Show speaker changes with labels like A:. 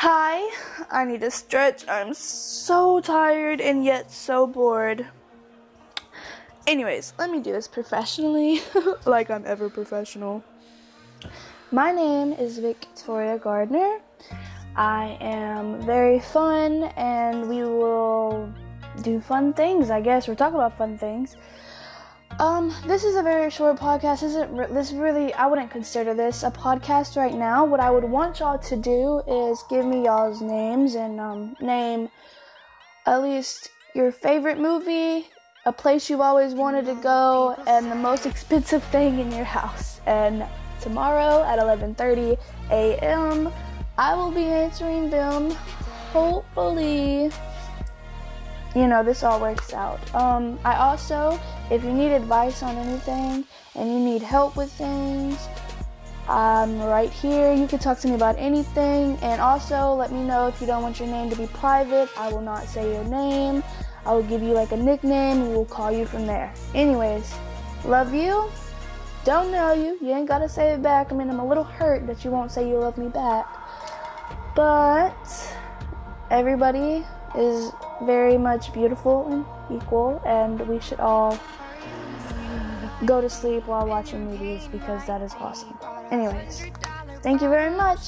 A: Hi, I need to stretch. I'm so tired and yet so bored. Anyways, let me do this professionally, like I'm ever professional. My name is Victoria Gardner. I am very fun and we will do fun things, I guess. We're talking about fun things. Um, this is a very short podcast. This isn't this really I wouldn't consider this a podcast right now. What I would want y'all to do is give me y'all's names and um, name at least your favorite movie, a place you've always wanted to go, and the most expensive thing in your house. And tomorrow at 11:30 a.m., I will be answering them. Hopefully you know, this all works out. Um, I also, if you need advice on anything and you need help with things, I'm right here. You can talk to me about anything. And also, let me know if you don't want your name to be private. I will not say your name. I will give you like a nickname and we'll call you from there. Anyways, love you. Don't know you. You ain't gotta say it back. I mean, I'm a little hurt that you won't say you love me back. But everybody is very much beautiful and equal, and we should all go to sleep while watching movies because that is awesome. Anyways, thank you very much.